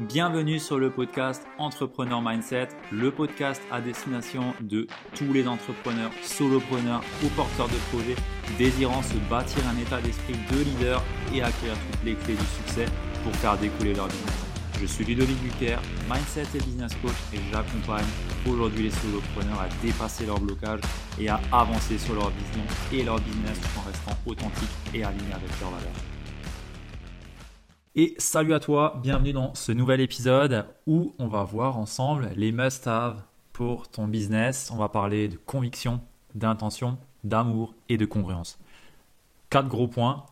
Bienvenue sur le podcast Entrepreneur Mindset, le podcast à destination de tous les entrepreneurs, solopreneurs ou porteurs de projets désirant se bâtir un état d'esprit de leader et acquérir toutes les clés du succès pour faire découler leur business. Je suis Ludovic Buquer, Mindset et Business Coach et j'accompagne aujourd'hui les solopreneurs à dépasser leurs blocages et à avancer sur leur vision et leur business en restant authentiques et alignés avec leurs valeurs. Et salut à toi, bienvenue dans ce nouvel épisode où on va voir ensemble les must-have pour ton business. On va parler de conviction, d'intention, d'amour et de congruence. Quatre gros points.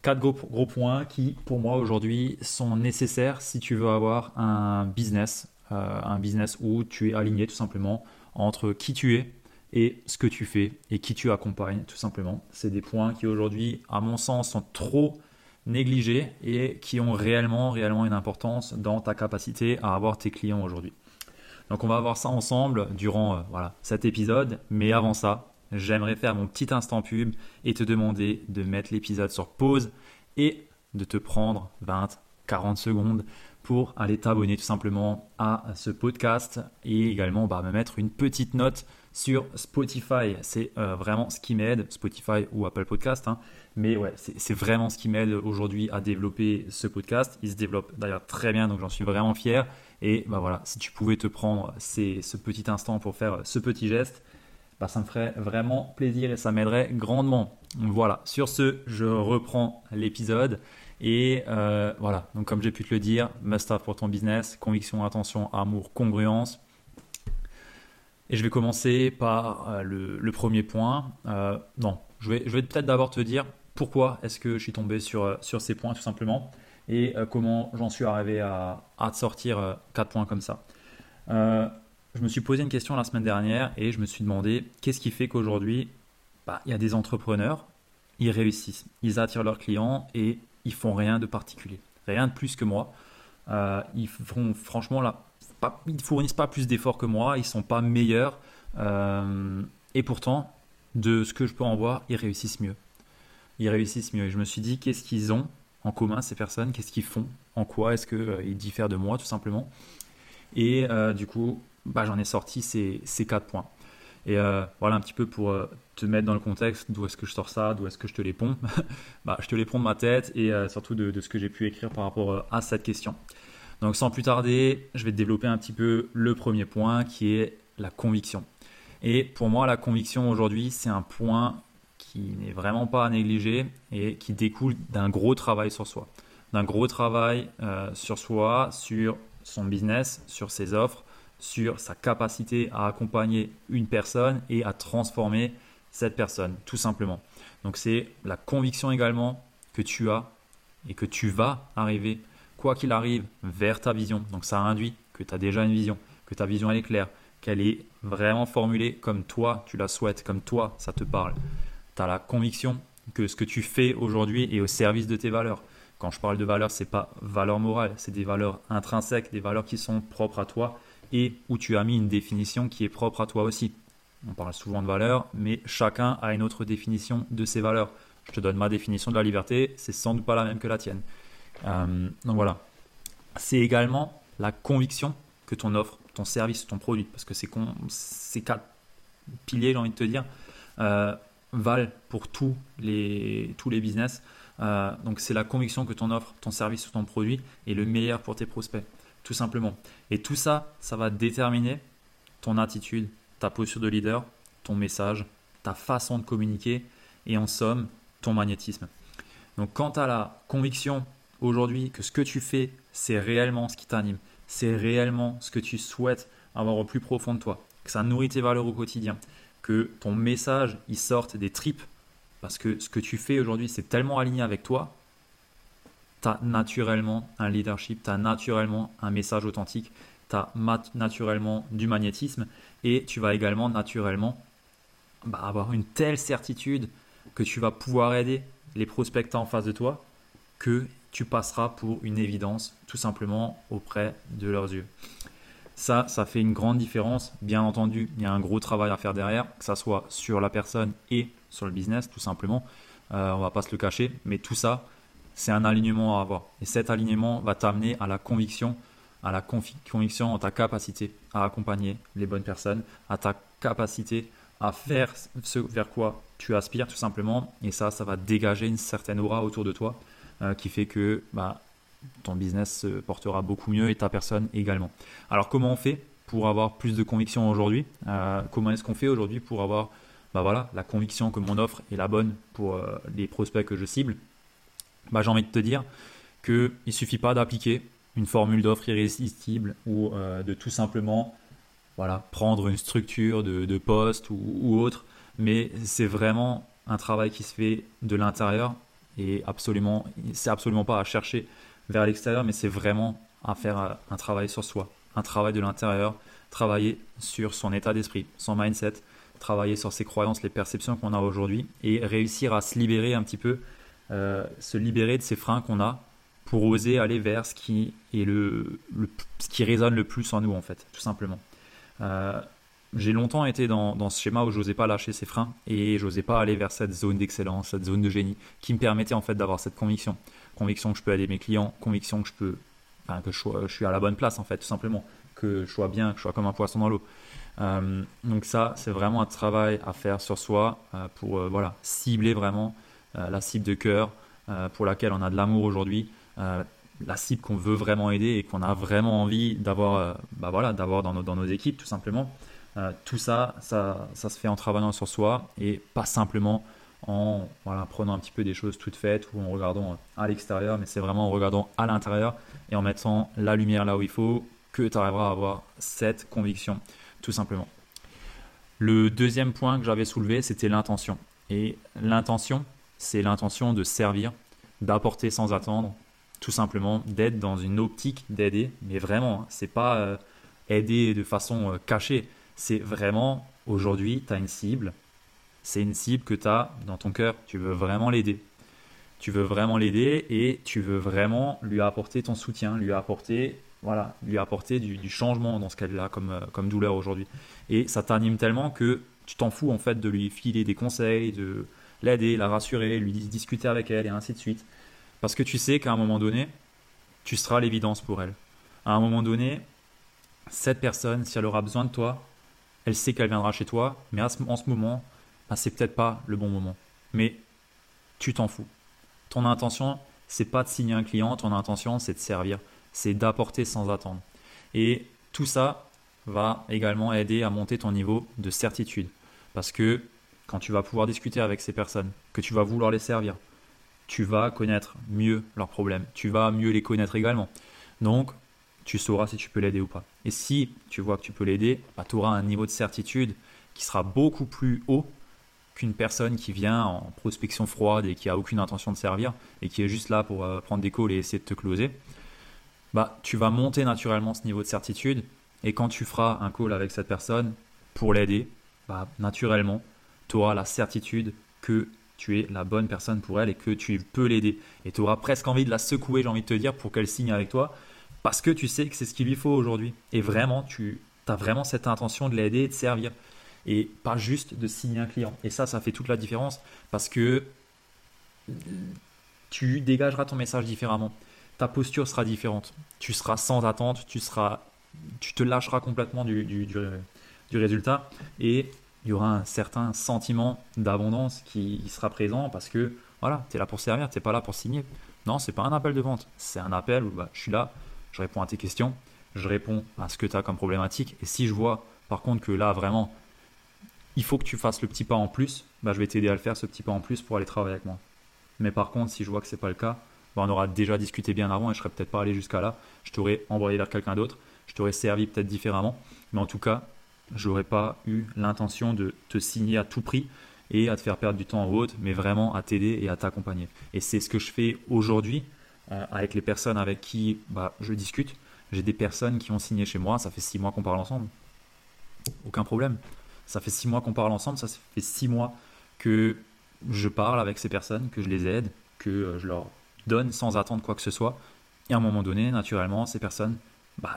Quatre gros, points qui, pour moi, aujourd'hui, sont nécessaires si tu veux avoir un business. Euh, un business où tu es aligné tout simplement entre qui tu es et ce que tu fais et qui tu accompagnes tout simplement. C'est des points qui aujourd'hui, à mon sens, sont trop négligés et qui ont réellement, réellement une importance dans ta capacité à avoir tes clients aujourd'hui. Donc on va voir ça ensemble durant euh, voilà, cet épisode, mais avant ça, j'aimerais faire mon petit instant pub et te demander de mettre l'épisode sur pause et de te prendre 20, 40 secondes pour aller t'abonner tout simplement à ce podcast et également bah, me mettre une petite note sur Spotify. C'est euh, vraiment ce qui m'aide, Spotify ou Apple Podcast. Hein. Mais ouais, c'est vraiment ce qui m'aide aujourd'hui à développer ce podcast. Il se développe d'ailleurs très bien, donc j'en suis vraiment fier. Et bah voilà, si tu pouvais te prendre ce petit instant pour faire ce petit geste, bah ça me ferait vraiment plaisir et ça m'aiderait grandement. Voilà, sur ce, je reprends l'épisode. Et euh, voilà, donc comme j'ai pu te le dire, must-have pour ton business, conviction, attention, amour, congruence. Et je vais commencer par euh, le, premier point. Euh, non, je vais, peut-être d'abord te dire pourquoi est-ce que je suis tombé sur, sur ces points tout simplement et comment j'en suis arrivé à, à sortir quatre points comme ça. je me suis posé une question la semaine dernière et je me suis demandé qu'est-ce qui fait qu'aujourd'hui, bah, il y a des entrepreneurs, ils réussissent, ils attirent leurs clients et ils font rien de particulier, rien de plus que moi. Euh, ils font franchement là, ils fournissent pas plus d'efforts que moi, ils sont pas meilleurs euh, et pourtant de ce que je peux en voir, ils réussissent mieux. Ils réussissent mieux. Et je me suis dit qu'est-ce qu'ils ont en commun ces personnes, qu'est-ce qu'ils font, en quoi est-ce qu'ils euh, diffèrent de moi tout simplement? Et du coup, bah, j'en ai sorti ces quatre points. Et voilà un petit peu pour te mettre dans le contexte d'où est-ce que je sors ça, d'où est-ce que je te les ponds. bah, je te les ponds de ma tête et euh, surtout de, ce que j'ai pu écrire par rapport euh, à cette question. Donc sans plus tarder, je vais te développer un petit peu le premier point qui est la conviction. Et pour moi, la conviction aujourd'hui, c'est un point qui n'est vraiment pas à négliger et qui découle d'un gros travail sur soi. D'un gros travail euh, sur soi, sur son business, sur ses offres, sur sa capacité à accompagner une personne et à transformer cette personne, tout simplement. Donc c'est la conviction également que tu as et que tu vas arriver, quoi qu'il arrive, vers ta vision. Donc ça induit que tu as déjà une vision, que ta vision elle est claire, qu'elle est vraiment formulée comme toi tu la souhaites, comme toi ça te parle. Tu as la conviction que ce que tu fais aujourd'hui est au service de tes valeurs. Quand je parle de valeurs, c'est pas valeurs morales, c'est des valeurs intrinsèques, des valeurs qui sont propres à toi et où tu as mis une définition qui est propre à toi aussi. On parle souvent de valeurs, mais chacun a une autre définition de ses valeurs. Je te donne ma définition de la liberté, c'est sans doute pas la même que la tienne. Euh, donc voilà. C'est également la conviction que ton offre, ton service, ton produit, parce que ces, quatre piliers, j'ai envie de te dire, euh, valent pour tous les, tous les business. Euh, donc c'est la conviction que ton offre, ton service ou ton produit est le meilleur pour tes prospects, tout simplement. Et tout ça, ça va déterminer ton attitude, ta posture de leader, ton message, ta façon de communiquer et en somme, ton magnétisme. Donc quant à la conviction aujourd'hui que ce que tu fais, c'est réellement ce qui t'anime, c'est réellement ce que tu souhaites avoir au plus profond de toi, que ça nourrit tes valeurs au quotidien, que ton message il sorte des tripes parce que ce que tu fais aujourd'hui c'est tellement aligné avec toi, tu as naturellement un leadership, tu as naturellement un message authentique, tu as naturellement du magnétisme et tu vas également naturellement bah, avoir une telle certitude que tu vas pouvoir aider les prospects en face de toi que tu passeras pour une évidence tout simplement auprès de leurs yeux. Ça, ça fait une grande différence. Bien entendu, il y a un gros travail à faire derrière, que ça soit sur la personne et sur le business, tout simplement. Euh, on va pas se le cacher, mais tout ça, c'est un alignement à avoir. Et cet alignement va t'amener à la conviction, à la conviction en ta capacité à accompagner les bonnes personnes, à ta capacité à faire ce vers quoi tu aspires tout simplement. Et ça, ça va dégager une certaine aura autour de toi euh, qui fait que bah, ton business se portera beaucoup mieux et ta personne également. Alors comment on fait pour avoir plus de conviction aujourd'hui euh, Comment est-ce qu'on fait aujourd'hui pour avoir bah voilà, la conviction que mon offre est la bonne pour euh, les prospects que je cible? Bah, J'ai envie de te dire qu'il ne suffit pas d'appliquer une formule d'offre irrésistible ou de tout simplement voilà, prendre une structure de, poste ou, autre, mais c'est vraiment un travail qui se fait de l'intérieur et absolument, c'est absolument pas à chercher vers l'extérieur, mais c'est vraiment à faire un travail sur soi, un travail de l'intérieur, travailler sur son état d'esprit, son mindset, travailler sur ses croyances, les perceptions qu'on a aujourd'hui et réussir à se libérer un petit peu, euh, se libérer de ces freins qu'on a pour oser aller vers ce qui est le, ce qui résonne le plus en nous en fait, tout simplement. Euh, j'ai longtemps été dans, ce schéma où j'osais pas lâcher ses freins et j'osais pas aller vers cette zone d'excellence, cette zone de génie qui me permettait en fait d'avoir cette conviction, conviction que je peux aider mes clients, conviction que je peux, enfin, que je, suis à la bonne place en fait, tout simplement, que je sois bien, que je sois comme un poisson dans l'eau. Euh, donc ça, c'est vraiment un travail à faire sur soi euh, pour voilà cibler vraiment la cible de cœur pour laquelle on a de l'amour aujourd'hui, la cible qu'on veut vraiment aider et qu'on a vraiment envie d'avoir euh, bah voilà, d'avoir dans nos, équipes tout simplement. Euh, tout ça, ça, se fait en travaillant sur soi et pas simplement en prenant un petit peu des choses toutes faites ou en regardant à l'extérieur, mais c'est vraiment en regardant à l'intérieur et en mettant la lumière là où il faut que tu arriveras à avoir cette conviction, tout simplement. Le deuxième point que j'avais soulevé, c'était l'intention. Et l'intention, c'est l'intention de servir, d'apporter sans attendre, tout simplement d'être dans une optique d'aider, mais vraiment, hein, c'est pas euh, aider de façon euh, cachée, c'est vraiment aujourd'hui, tu as une cible, c'est une cible que tu as dans ton cœur, tu veux vraiment l'aider. Tu veux vraiment l'aider et tu veux vraiment lui apporter ton soutien, lui apporter voilà, lui apporter du, changement dans ce qu'elle a comme, euh, comme douleur aujourd'hui. Et ça t'anime tellement que tu t'en fous en fait de lui filer des conseils, de l'aider, la rassurer, lui discuter avec elle et ainsi de suite. Parce que tu sais qu'à un moment donné, tu seras l'évidence pour elle. À un moment donné, cette personne, si elle aura besoin de toi, elle sait qu'elle viendra chez toi, mais en ce moment, ben, c'est peut-être pas le bon moment. Mais tu t'en fous. Ton intention, c'est pas de signer un client, ton intention, c'est de servir, c'est d'apporter sans attendre. Et tout ça va également aider à monter ton niveau de certitude. Parce que quand tu vas pouvoir discuter avec ces personnes, que tu vas vouloir les servir, tu vas connaître mieux leurs problèmes, tu vas mieux les connaître également. Donc, tu sauras si tu peux l'aider ou pas. Et si tu vois que tu peux l'aider, bah, tu auras un niveau de certitude qui sera beaucoup plus haut qu'une personne qui vient en prospection froide et qui a aucune intention de servir et qui est juste là pour euh, prendre des calls et essayer de te closer. Bah, tu vas monter naturellement ce niveau de certitude et quand tu feras un call avec cette personne pour l'aider, bah, naturellement, tu auras la certitude que tu es la bonne personne pour elle et que tu peux l'aider. Et tu auras presque envie de la secouer, j'ai envie de te dire, pour qu'elle signe avec toi, parce que tu sais que c'est ce qu'il lui faut aujourd'hui. Et vraiment, tu as vraiment cette intention de l'aider et de servir. Et pas juste de signer un client. Et ça, ça fait toute la différence, parce que tu dégageras ton message différemment. Ta posture sera différente. Tu seras sans attente, tu, seras, tu te lâcheras complètement du, du, du résultat. Et il y aura un certain sentiment d'abondance qui sera présent parce que voilà, tu es là pour servir, tu pas là pour signer. Non, c'est pas un appel de vente, c'est un appel où bah, je suis là, je réponds à tes questions, je réponds à ce que tu as comme problématique. Et si je vois par contre que là vraiment, il faut que tu fasses le petit pas en plus, bah, je vais t'aider à le faire ce petit pas en plus pour aller travailler avec moi. Mais par contre, si je vois que c'est pas le cas, bah, on aura déjà discuté bien avant et je serais peut-être pas allé jusqu'à là. Je t'aurais envoyé vers quelqu'un d'autre, je t'aurais servi peut-être différemment. Mais en tout cas, je n'aurais pas eu l'intention de te signer à tout prix et à te faire perdre du temps en route, mais vraiment à t'aider et à t'accompagner. Et c'est ce que je fais aujourd'hui euh, avec les personnes avec qui bah, je discute. J'ai des personnes qui ont signé chez moi, ça fait six mois qu'on parle ensemble. Aucun problème. Ça fait six mois qu'on parle ensemble, ça fait six mois que je parle avec ces personnes, que je les aide, que euh, je leur donne sans attendre quoi que ce soit. Et à un moment donné, naturellement, ces personnes, bah,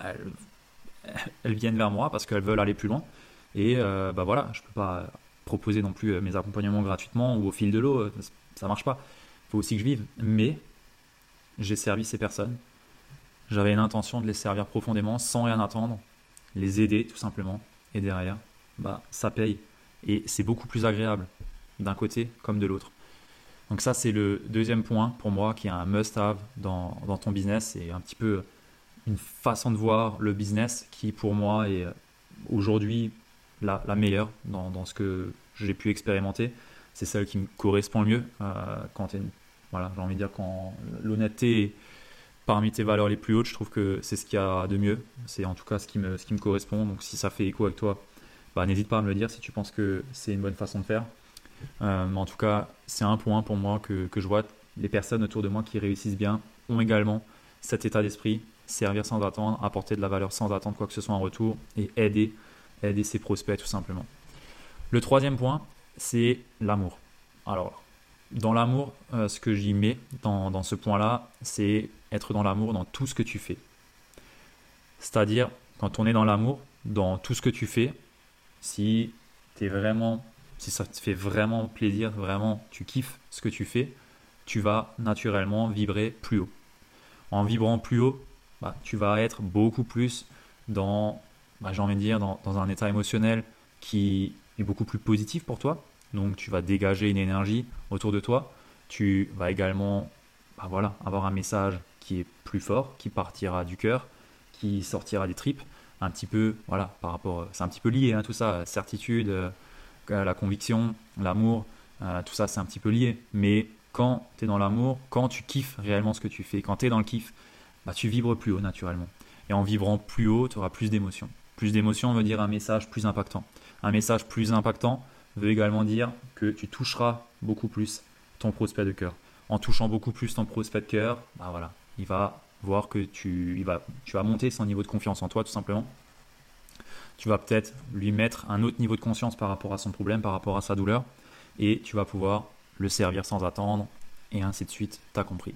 elles viennent vers moi parce qu'elles veulent aller plus loin. Et euh, bah voilà, je peux pas proposer non plus euh, mes accompagnements gratuitement ou au fil de l'eau, euh, ça marche pas. Faut aussi que je vive. Mais j'ai servi ces personnes. J'avais une intention de les servir profondément sans rien attendre, les aider tout simplement. Et derrière, bah, ça paye. Et c'est beaucoup plus agréable d'un côté comme de l'autre. Donc ça, c'est le deuxième point pour moi qui est un must-have dans, ton business. C'est un petit peu une façon de voir le business qui, pour moi, est aujourd'hui la, meilleure dans, ce que j'ai pu expérimenter. C'est celle qui me correspond le mieux. Euh, quand voilà, j'ai envie de dire quand l'honnêteté parmi tes valeurs les plus hautes, je trouve que c'est ce qu'il y a de mieux. C'est en tout cas ce qui, me, ce qui me correspond. Donc si ça fait écho avec toi, bah, n'hésite pas à me le dire si tu penses que c'est une bonne façon de faire. Euh, en tout cas, c'est un point pour moi que, que, je vois. Les personnes autour de moi qui réussissent bien ont également cet état d'esprit, servir sans attendre, apporter de la valeur sans attendre quoi que ce soit en retour et aider, aider ses prospects tout simplement. Le troisième point, c'est l'amour. Alors, dans l'amour, euh, ce que j'y mets dans, dans ce point-là, c'est être dans l'amour dans tout ce que tu fais. C'est-à-dire, quand on est dans l'amour, dans tout ce que tu fais, si es vraiment si ça te fait vraiment plaisir, vraiment tu kiffes ce que tu fais, tu vas naturellement vibrer plus haut. En vibrant plus haut, bah, tu vas être beaucoup plus dans, bah, j'ai envie de dire, dans, un état émotionnel qui est beaucoup plus positif pour toi. Donc tu vas dégager une énergie autour de toi. Tu vas également bah, voilà, avoir un message qui est plus fort, qui partira du cœur, qui sortira des tripes. Un petit peu, voilà, par rapport, c'est un petit peu lié, hein, tout ça, certitude, la conviction, l'amour, euh, tout ça c'est un petit peu lié. Mais quand tu es dans l'amour, quand tu kiffes réellement ce que tu fais, quand tu es dans le kiff, bah, tu vibres plus haut naturellement. Et en vibrant plus haut, tu auras plus d'émotions. Plus d'émotions veut dire un message plus impactant. Un message plus impactant veut également dire que tu toucheras beaucoup plus ton prospect de cœur. En touchant beaucoup plus ton prospect de cœur, bah il va voir que tu, il va, tu vas monter son niveau de confiance en toi tout simplement tu vas peut-être lui mettre un autre niveau de conscience par rapport à son problème, par rapport à sa douleur, et tu vas pouvoir le servir sans attendre, et ainsi de suite, tu as compris.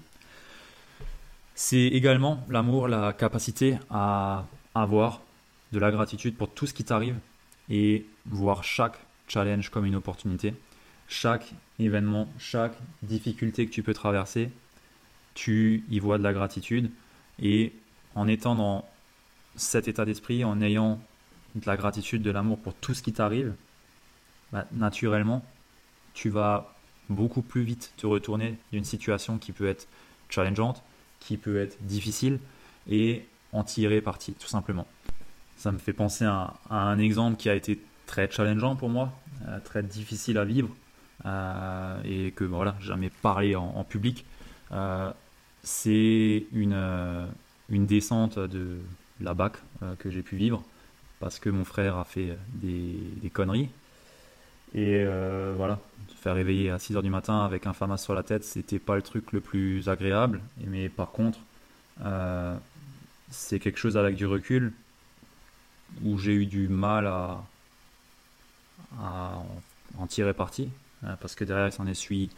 C'est également l'amour, la capacité à avoir de la gratitude pour tout ce qui t'arrive et voir chaque challenge comme une opportunité. Chaque événement, chaque difficulté que tu peux traverser, tu y vois de la gratitude et en étant dans cet état d'esprit, en ayant de la gratitude, de l'amour pour tout ce qui t'arrive, bah, naturellement, tu vas beaucoup plus vite te retourner d'une situation qui peut être challengeante, qui peut être difficile, et en tirer parti, tout simplement. Ça me fait penser à, un exemple qui a été très challengeant pour moi, euh, très difficile à vivre, euh, et que voilà, jamais parlé en, public. Euh, c'est une, une descente de la BAC que j'ai pu vivre parce que mon frère a fait des, conneries. Et euh, voilà, se faire réveiller à 6h du matin avec un FAMAS sur la tête, c'était pas le truc le plus agréable. Mais par contre, euh, c'est quelque chose avec du recul où j'ai eu du mal à, en tirer parti. Euh, parce que derrière, il s'en est suivi,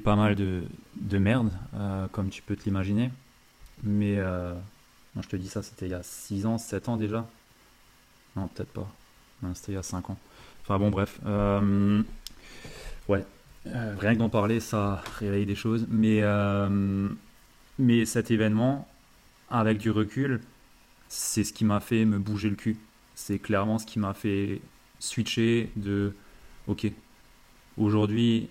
pas mal de, de merde, comme tu peux te l'imaginer. Mais je te dis ça, c'était il y a 6 ans, 7 ans déjà. Non, peut-être pas. C'était il y a 5 ans. Enfin bon, bref. Euh, ouais. Euh, rien que d'en parler, ça réveille des choses. Mais, euh, mais cet événement, avec du recul, c'est ce qui m'a fait me bouger le cul. C'est clairement ce qui m'a fait switcher de ok, aujourd'hui,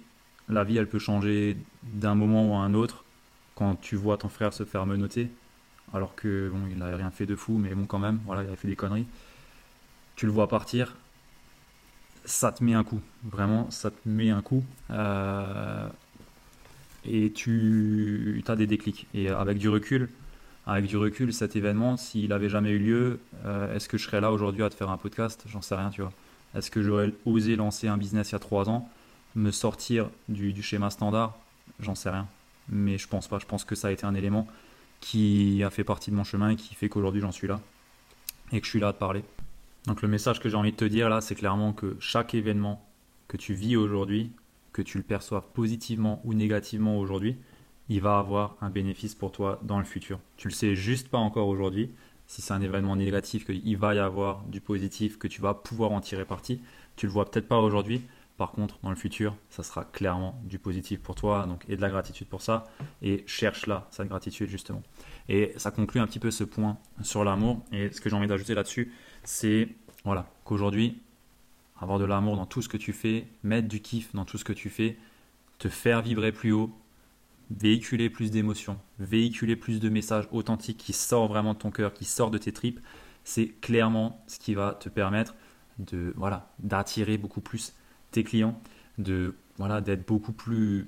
la vie elle peut changer d'un moment ou à un autre quand tu vois ton frère se faire menoter alors que bon, il n'avait rien fait de fou, mais bon, quand même, voilà, il avait fait des conneries tu le vois partir, ça te met un coup. Vraiment, ça te met un coup. Euh, et tu as des déclics. Et avec du recul, avec du recul, cet événement, s'il avait jamais eu lieu, euh, est-ce que je serais là aujourd'hui à te faire un podcast? J'en sais rien, tu vois. Est-ce que j'aurais osé lancer un business il y a trois ans, me sortir du, du schéma standard? J'en sais rien. Mais je pense pas. Je pense que ça a été un élément qui a fait partie de mon chemin et qui fait qu'aujourd'hui j'en suis là et que je suis là à te parler. Donc le message que j'ai envie de te dire là, c'est clairement que chaque événement que tu vis aujourd'hui, que tu le perçoives positivement ou négativement aujourd'hui, il va avoir un bénéfice pour toi dans le futur. Tu le sais juste pas encore aujourd'hui. Si c'est un événement négatif, qu'il va y avoir du positif, que tu vas pouvoir en tirer parti. Tu le vois peut-être pas aujourd'hui, Par contre, dans le futur, ça sera clairement du positif pour toi donc, et de la gratitude pour ça. Et cherche là cette gratitude justement. Et ça conclut un petit peu ce point sur l'amour. Et ce que j'ai envie d'ajouter là-dessus, c'est voilà, qu'aujourd'hui, avoir de l'amour dans tout ce que tu fais, mettre du kiff dans tout ce que tu fais, te faire vibrer plus haut, véhiculer plus d'émotions, véhiculer plus de messages authentiques qui sortent vraiment de ton cœur, qui sortent de tes tripes, c'est clairement ce qui va te permettre de voilà d'attirer beaucoup plus tes clients, de voilà d'être beaucoup plus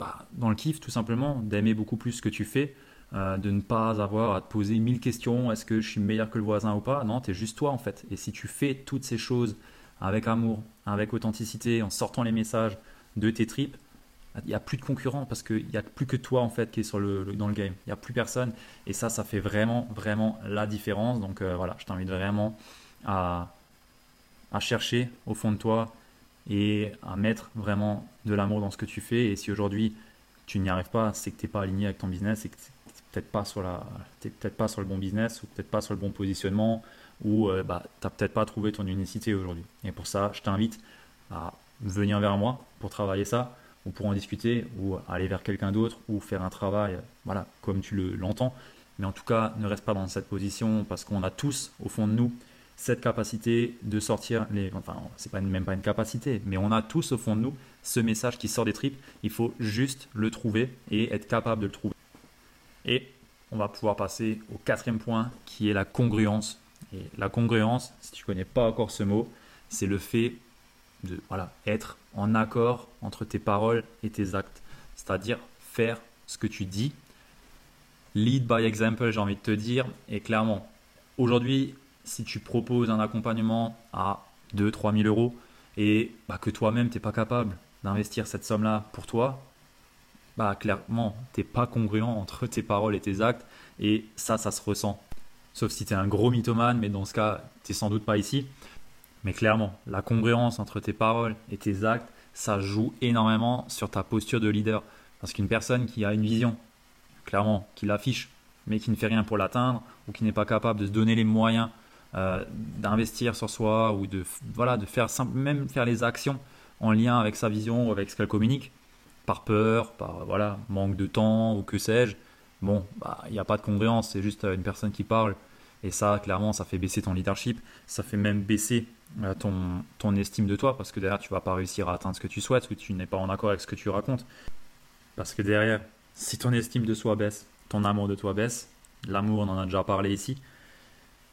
bah, dans le kiff tout simplement, d'aimer beaucoup plus ce que tu fais, euh, de ne pas avoir à te poser mille questions, est-ce que je suis meilleur que le voisin ou pas? Non, tu es juste toi en fait. Et si tu fais toutes ces choses avec amour, avec authenticité, en sortant les messages de tes tripes, il n'y a plus de concurrents parce qu'il n'y a plus que toi en fait qui est sur le, dans le game. Il n'y a plus personne et ça, ça fait vraiment, vraiment la différence. Donc euh, voilà, je t'invite vraiment à, à chercher au fond de toi et à mettre vraiment de l'amour dans ce que tu fais. Et si aujourd'hui tu n'y arrives pas, c'est que tu n'es pas aligné avec ton business, peut-être pas, sur la, peut-être pas sur le bon business ou peut-être pas sur le bon positionnement ou euh, bah, tu n'as peut-être pas trouvé ton unicité aujourd'hui. Et pour ça, je t'invite à venir vers moi pour travailler ça ou pour en discuter ou aller vers quelqu'un d'autre ou faire un travail voilà, comme tu l'entends. Mais en tout cas, ne reste pas dans cette position parce qu'on a tous au fond de nous cette capacité de sortir les. Enfin, c'est pas même pas une capacité, mais on a tous au fond de nous ce message qui sort des tripes. Il faut juste le trouver et être capable de le trouver. Et on va pouvoir passer au quatrième point qui est la congruence. Et la congruence, si tu connais pas encore ce mot, c'est le fait de voilà, être en accord entre tes paroles et tes actes. C'est-à-dire faire ce que tu dis. Lead by example, j'ai envie de te dire. Et clairement, aujourd'hui, si tu proposes un accompagnement à 2-3 000 euros et bah, que toi-même, tu n'es pas capable d'investir cette somme-là pour toi, bah, clairement, tu n'es pas congruent entre tes paroles et tes actes. Et ça, ça se ressent. Sauf si tu es un gros mythomane, mais dans ce cas, tu n'es sans doute pas ici. Mais clairement, la congruence entre tes paroles et tes actes, ça joue énormément sur ta posture de leader. Parce qu'une personne qui a une vision, clairement, qui l'affiche, mais qui ne fait rien pour l'atteindre, ou qui n'est pas capable de se donner les moyens euh, d'investir sur soi ou de, voilà, de faire même faire les actions en lien avec sa vision ou avec ce qu'elle communique, par peur, par voilà, manque de temps ou que sais-je, bon, bah, il n'y a pas de congruence, c'est juste une personne qui parle. Et ça, clairement, ça fait baisser ton leadership, ça fait même baisser euh, ton, ton estime de toi, parce que derrière, tu vas pas réussir à atteindre ce que tu souhaites, ou tu n'es pas en accord avec ce que tu racontes. Parce que derrière, si ton estime de soi baisse, ton amour de toi baisse, l'amour, on en a déjà parlé ici,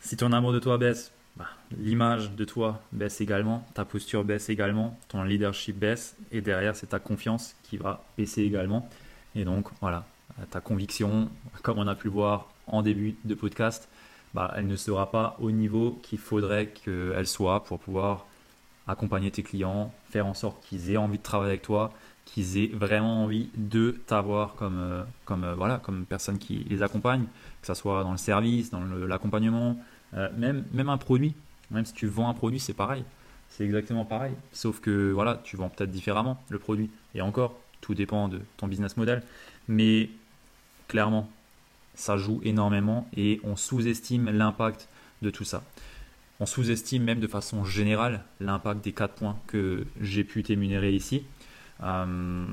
si ton amour de toi baisse, bah, l'image de toi baisse également, ta posture baisse également, ton leadership baisse, et derrière, c'est ta confiance qui va baisser également. Et donc, voilà, ta conviction, comme on a pu le voir en début de podcast, bah, elle ne sera pas au niveau qu'il faudrait qu'elle soit pour pouvoir accompagner tes clients, faire en sorte qu'ils aient envie de travailler avec toi, qu'ils aient vraiment envie de t'avoir comme, euh, comme, euh, voilà, comme personne qui les accompagne, que ce soit dans le service, dans l'accompagnement, euh, même, même un produit, même si tu vends un produit, c'est pareil. C'est exactement pareil. Sauf que voilà, tu vends peut-être différemment le produit. Et encore, tout dépend de ton business model. Mais clairement, ça joue énormément et on sous-estime l'impact de tout ça. On sous-estime même de façon générale l'impact des quatre points que j'ai pu t'émunérer ici. Euh,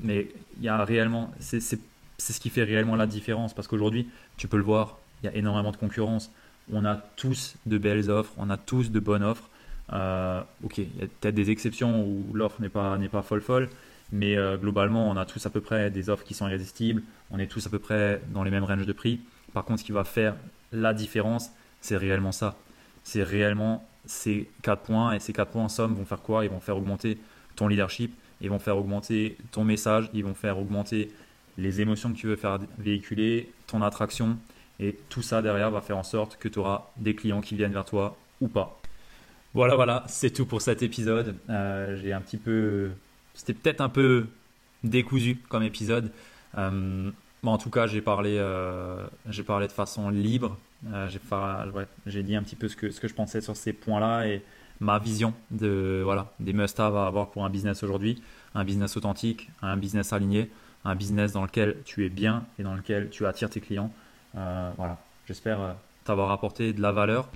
mais il y a réellement, c'est ce qui fait réellement la différence parce qu'aujourd'hui, tu peux le voir, il y a énormément de concurrence on a tous de belles offres, on a tous de bonnes offres. Euh, ok, il y a peut-être des exceptions où l'offre n'est pas, n'est pas folle folle, mais euh, globalement, on a tous à peu près des offres qui sont irrésistibles, on est tous à peu près dans les mêmes ranges de prix. Par contre, ce qui va faire la différence, c'est réellement ça. C'est réellement ces 4 points, et ces 4 points en somme vont faire quoi? Ils vont faire augmenter ton leadership, ils vont faire augmenter ton message, ils vont faire augmenter les émotions que tu veux faire véhiculer, ton attraction, et tout ça derrière va faire en sorte que tu auras des clients qui viennent vers toi ou pas. Voilà, voilà, c'est tout pour cet épisode. Euh, j'ai un petit peu. C'était peut-être un peu décousu comme épisode. Euh, en tout cas, j'ai parlé, euh, parlé de façon libre. j'ai dit un petit peu ce que, ce que je pensais sur ces points-là et ma vision de, voilà, des must-have à avoir pour un business aujourd'hui. Un business authentique, un business aligné, un business dans lequel tu es bien et dans lequel tu attires tes clients. Euh, voilà, j'espère euh, t'avoir apporté de la valeur.